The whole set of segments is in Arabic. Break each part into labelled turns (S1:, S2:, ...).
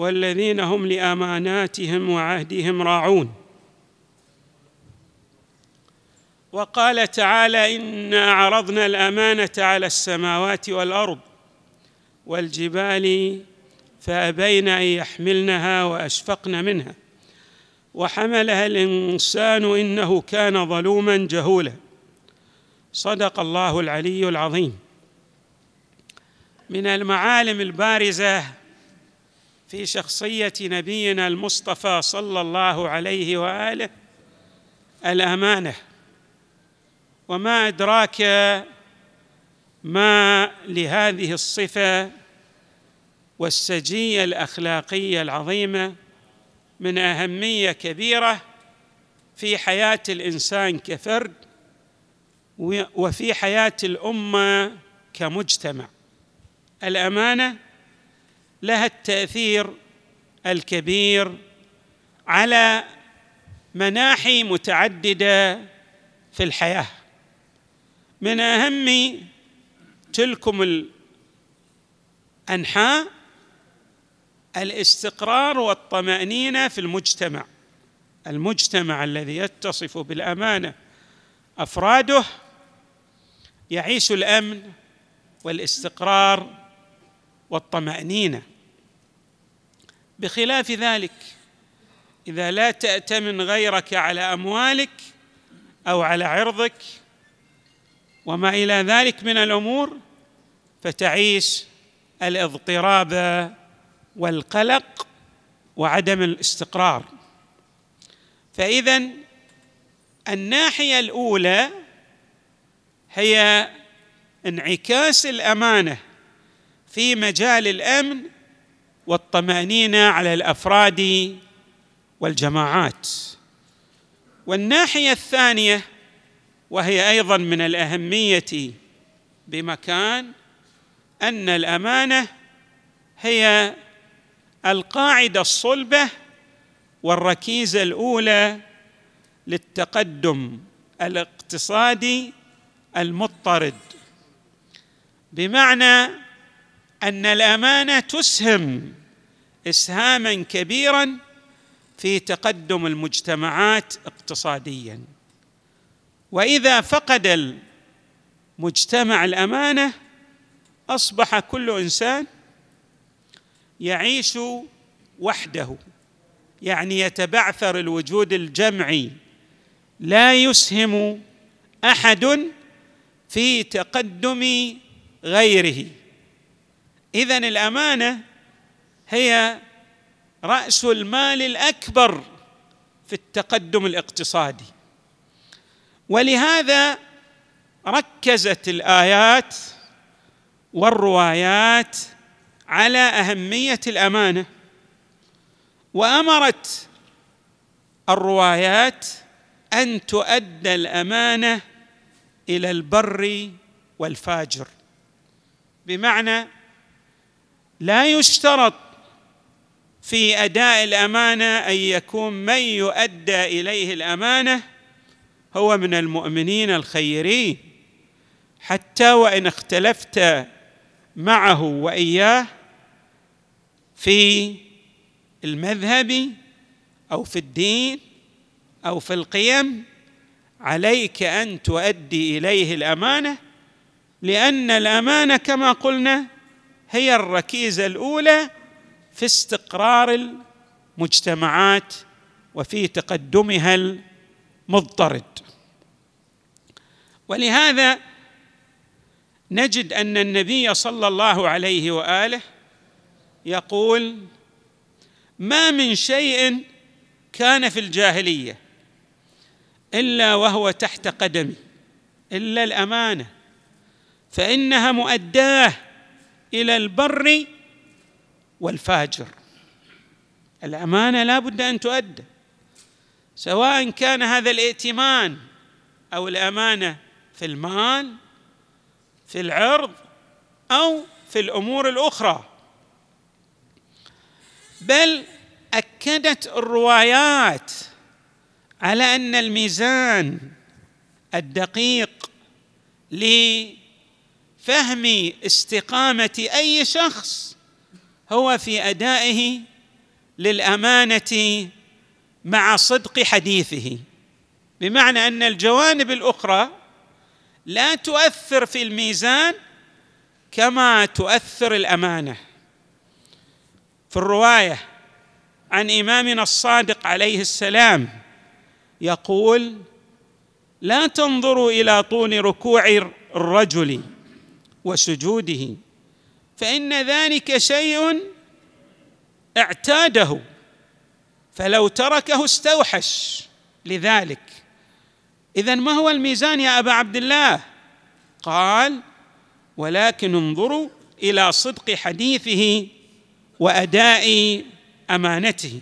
S1: والذين هم لأماناتهم وعهدهم راعون. وقال تعالى إنا عرضنا الأمانة على السماوات والأرض والجبال فأبين أن يحملنها وأشفقن منها وحملها الإنسان إنه كان ظلوما جهولا. صدق الله العلي العظيم. من المعالم البارزة في شخصية نبينا المصطفى صلى الله عليه وآله الأمانة. وما أدراك ما لهذه الصفة والسجية الأخلاقية العظيمة من أهمية كبيرة في حياة الإنسان كفرد وفي حياة الأمة كمجتمع. الأمانة لها التأثير الكبير على مناحي متعددة في الحياة. من أهم تلكم الأنحاء الاستقرار والطمأنينة في المجتمع. المجتمع الذي يتصف بالأمانة أفراده يعيش الأمن والاستقرار والطمأنينة. بخلاف ذلك إذا لا تأتمن غيرك على أموالك أو على عرضك وما إلى ذلك من الأمور فتعيش الاضطراب والقلق وعدم الاستقرار. فإذا الناحية الأولى هي انعكاس الأمانة في مجال الأمن والطمأنينة على الأفراد والجماعات. والناحية الثانية وهي أيضا من الأهمية بمكان أن الأمانة هي القاعدة الصلبة والركيزة الأولى للتقدم الاقتصادي المضطرد. بمعنى أن الأمانة تسهم إسهاما كبيرا في تقدم المجتمعات اقتصاديا. وإذا فقد المجتمع الأمانة أصبح كل إنسان يعيش وحده يعني يتبعثر الوجود الجمعي. لا يسهم أحد في تقدم غيره. اذا الأمانة هي رأس المال الأكبر في التقدم الاقتصادي. ولهذا ركزت الآيات والروايات على أهمية الأمانة وأمرت الروايات أن تؤدى الأمانة إلى البر والفاجر. بمعنى لا يشترط في أداء الأمانة أن يكون من يؤدى إليه الأمانة هو من المؤمنين الخيرين. حتى وإن اختلفت معه وإياه في المذهب أو في الدين أو في القيم عليك أن تؤدي إليه الأمانة لأن الأمانة كما قلنا هي الركيزة الأولى في استقرار المجتمعات وفي تقدمها المضطرد. ولهذا نجد أن النبي صلى الله عليه وآله يقول ما من شيء كان في الجاهلية إلا وهو تحت قدمي إلا الأمانة فإنها مؤداة إلى البر والفاجر. الأمانة لا بد أن تؤدى سواء كان هذا الائتمان أو الأمانة في المال في العرض أو في الأمور الأخرى. بل أكدت الروايات على أن الميزان الدقيق لفهم استقامة أي شخص هو في أدائه للأمانة مع صدق حديثه. بمعنى أن الجوانب الأخرى لا تؤثر في الميزان كما تؤثر الأمانة. في الرواية عن إمامنا الصادق عليه السلام يقول لا تنظروا إلى طول ركوع الرجل وسجوده فإن ذلك شيء اعتاده فلو تركه استوحش لذلك. اذا ما هو الميزان يا أبا عبد الله؟ قال ولكن انظروا إلى صدق حديثه وأداء أمانته.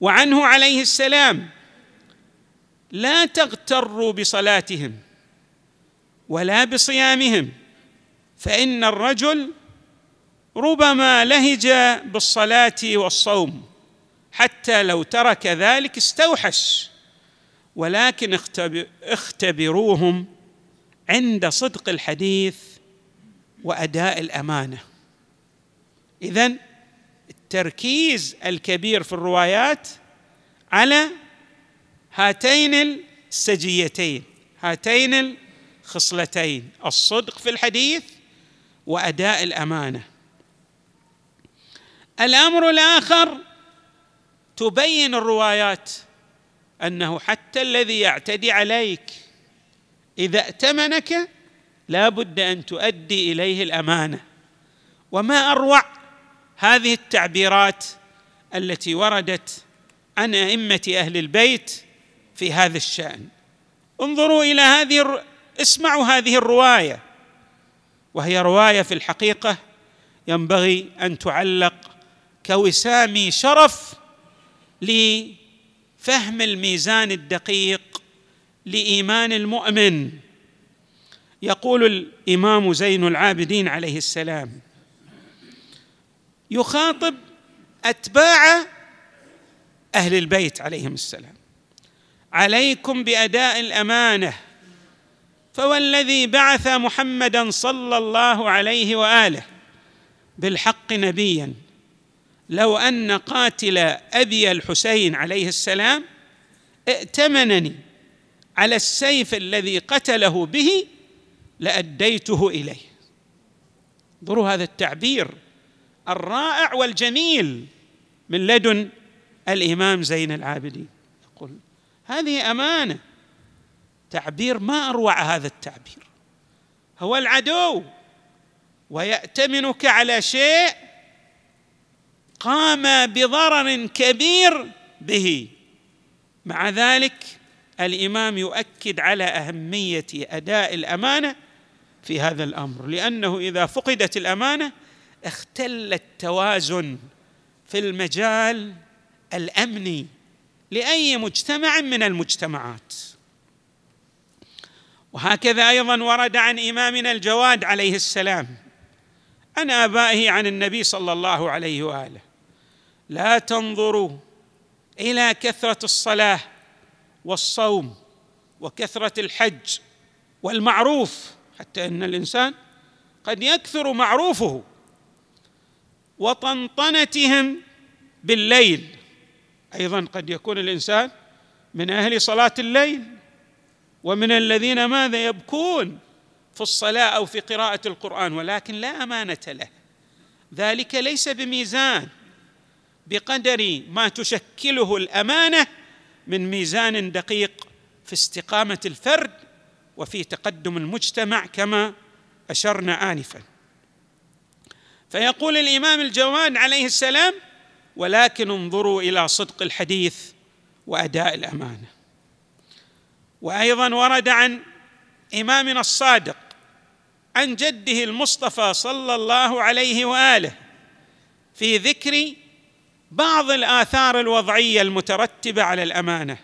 S1: وعنه عليه السلام لا تغتروا بصلاتهم ولا بصيامهم فإن الرجل ربما لهج بالصلاة والصوم حتى لو ترك ذلك استوحش ولكن اختبروهم عند صدق الحديث وأداء الأمانة. إذن التركيز الكبير في الروايات على هاتين السجيتين هاتين الخصلتين الصدق في الحديث وأداء الأمانة. الأمر الآخر تبين الروايات أنه حتى الذي يعتدي عليك إذا ائتمنك لا بد أن تؤدي إليه الأمانة. وما أروع هذه التعبيرات التي وردت عن أئمة أهل البيت في هذا الشأن. انظروا إلى هذه اسمعوا هذه الرواية. وهي رواية في الحقيقة ينبغي أن تعلق كوسام شرف لفهم الميزان الدقيق لإيمان المؤمن. يقول الإمام زين العابدين عليه السلام يخاطب أتباع أهل البيت عليهم السلام. عليكم بأداء الأمانة فوالذي بعث محمدا صلى الله عليه وآله بالحق نبيا. لو أن قاتل أبي الحسين عليه السلام ائتمنني على السيف الذي قتله به لأديته إليه. انظروا هذا التعبير الرائع والجميل من لدن الإمام زين العابدين. يقول هذه أمانة تعبير ما أروع هذا التعبير. هو العدو ويأتمنك على شيء قام بضرر كبير به. مع ذلك الإمام يؤكد على أهمية أداء الأمانة في هذا الأمر لأنه إذا فقدت الأمانة اختل التوازن في المجال الأمني لأي مجتمع من المجتمعات. وهكذا أيضا ورد عن إمامنا الجواد عليه السلام عن آبائه عن النبي صلى الله عليه وآله. لا تنظروا إلى كثرة الصلاة والصوم وكثرة الحج والمعروف حتى إن الإنسان قد يكثر معروفه وطنطنتهم بالليل. أيضا قد يكون الإنسان من أهل صلاة الليل. ومن الذين ماذا يبكون في الصلاة أو في قراءة القرآن ولكن لا أمانة له. ذلك ليس بميزان. بقدر ما تشكله الأمانة من ميزان دقيق في استقامة الفرد وفي تقدم المجتمع كما أشرنا انفا. فيقول الإمام الجواد عليه السلام ولكن انظروا إلى صدق الحديث وأداء الأمانة. وأيضا ورد عن إمامنا الصادق عن جده المصطفى صلى الله عليه وآله في ذكر بعض الآثار الوضعية المترتبة على الأمانة.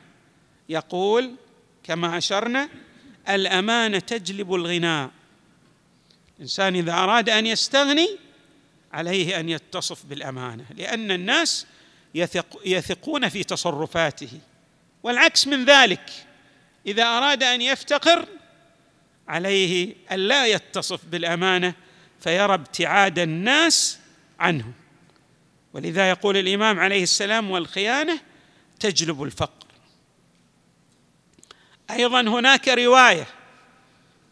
S1: يقول كما أشرنا الأمانة تجلب الغناء. الإنسان إذا أراد أن يستغني عليه أن يتصف بالأمانة لأن الناس يثق يثقون في تصرفاته. والعكس من ذلك إذا أراد أن يفتقر عليه أن لا يتصف بالأمانة فيرى ابتعاد الناس عنه. ولذا يقول الإمام عليه السلام والخيانة تجلب الفقر. أيضا هناك رواية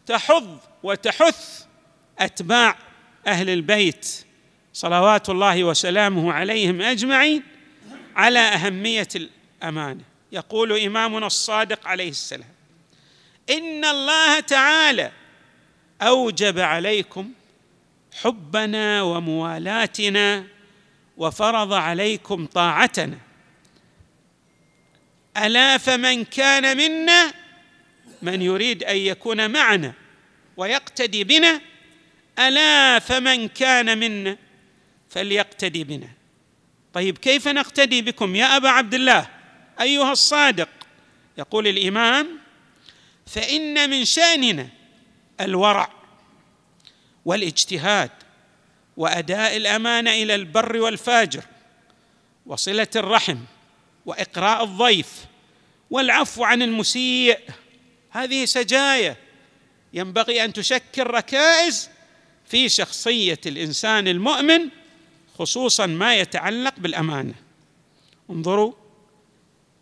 S1: تحض وتحث أتباع أهل البيت صلوات الله وسلامه عليهم أجمعين على أهمية الأمانة. يقول إمامنا الصادق عليه السلام إن الله تعالى أوجب عليكم حبنا وموالاتنا وفرض عليكم طاعتنا. ألا فمن كان منا من يريد أن يكون معنا ويقتدي بنا ألا فمن كان منا فليقتدي بنا. طيب كيف نقتدي بكم؟ يا أبا عبد الله أيها الصادق. يقول الإمام فإن من شأننا الورع والاجتهاد وأداء الامانه إلى البر والفاجر وصلة الرحم وإقراء الضيف والعفو عن المسيء. هذه سجايا ينبغي أن تشكل ركائز في شخصية الإنسان المؤمن خصوصا ما يتعلق بالأمانة. انظروا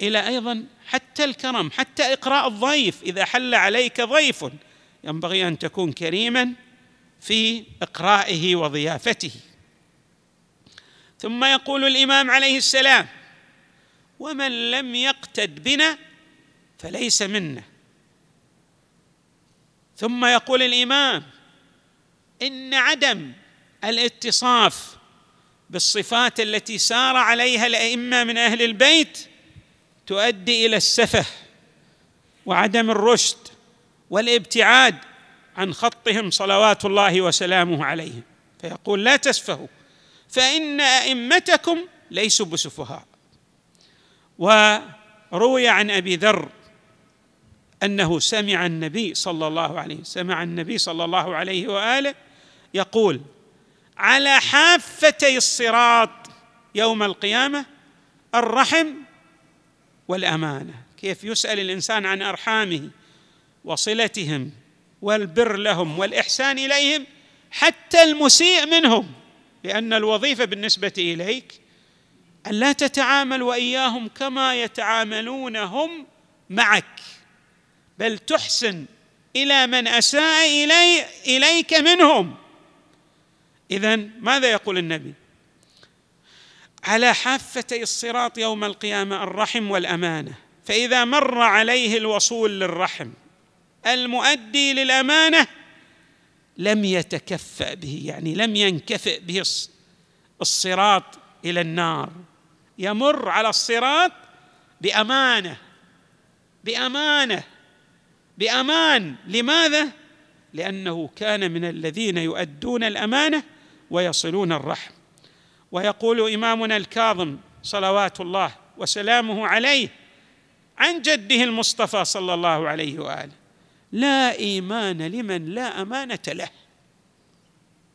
S1: إلى أيضا حتى الكرم حتى إقراء الضيف. إذا حل عليك ضيف ينبغي أن تكون كريما في إقرائه وضيافته. ثم يقول الإمام عليه السلام ومن لم يقتد بنا فليس منا. ثم يقول الإمام إن عدم الاتصاف بالصفات التي سار عليها الأئمة من أهل البيت تؤدي إلى السفه وعدم الرشد والابتعاد عن خطهم صلوات الله وسلامه عليهم. فيقول لا تسفهوا فإن أئمتكم ليسوا بسفهاء. وروي عن أبي ذر أنه سمع النبي صلى الله عليه سمع النبي صلى الله عليه وآله يقول على حافتي الصراط يوم القيامة الرحم والأمانة. كيف يسأل الإنسان عن أرحامه وصلتهم والبر لهم والإحسان إليهم حتى المسيء منهم لأن الوظيفة بالنسبة إليك أن لا تتعامل وإياهم كما يتعاملون هم معك بل تحسن إلى من أساء الي إليك منهم. اذا ماذا يقول النبي؟ على حافتي الصراط يوم القيامة الرحم والأمانة فإذا مر عليه الوصول للرحم المؤدي للأمانة لم يتكفأ به يعني لم ينكفئ به الصراط إلى النار. يمر على الصراط بأمانة بأمانة بأمان. لماذا؟ لأنه كان من الذين يؤدون الأمانة ويصلون الرحم. ويقول إمامنا الكاظم صلوات الله وسلامه عليه عن جده المصطفى صلى الله عليه وآله لا إيمان لمن لا أمانة له.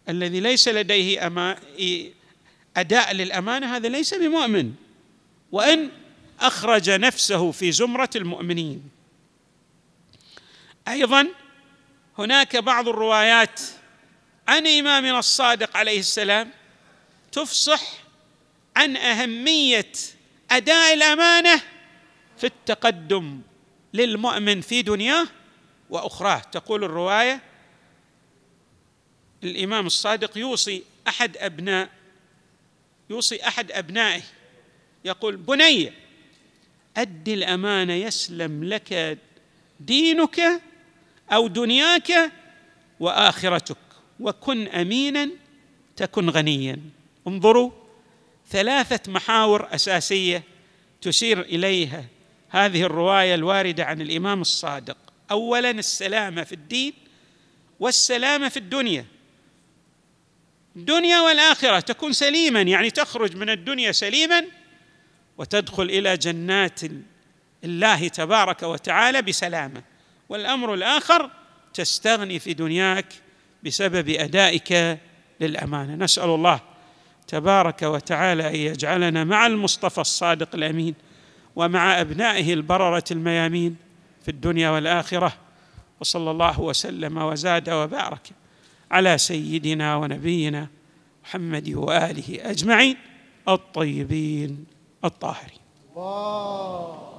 S1: الذي ليس لديه أداء للأمانة هذا ليس بمؤمن. وإن أخرج نفسه في زمرة المؤمنين. أيضا هناك بعض الروايات عن امامنا الصادق عليه السلام تفصح عن أهمية أداء الأمانة في التقدم للمؤمن في دنياه وأخراه. تقول الرواية الإمام الصادق يوصي أحد ابناء يوصي أحد أبنائه. يقول بني أد الامانه يسلم لك دينك أو دنياك وآخرتك وكن أمينا تكن غنيا. انظروا ثلاثة محاور أساسية تشير إليها هذه الرواية الواردة عن الإمام الصادق. اولا السلامة في الدين والسلامة في الدنيا. الدنيا والآخرة تكون سليما يعني تخرج من الدنيا سليما وتدخل إلى جنات الله تبارك وتعالى بسلامة. والأمر الآخر تستغني في دنياك بسبب أدائك للأمانة. نسأل الله تبارك وتعالى أن يجعلنا مع المصطفى الصادق الأمين ومع أبنائه البررة الميامين في الدنيا والآخرة وصلى الله وسلم وزاد وبارك على سيدنا ونبينا محمد وآله أجمعين الطيبين الطاهرين. الله.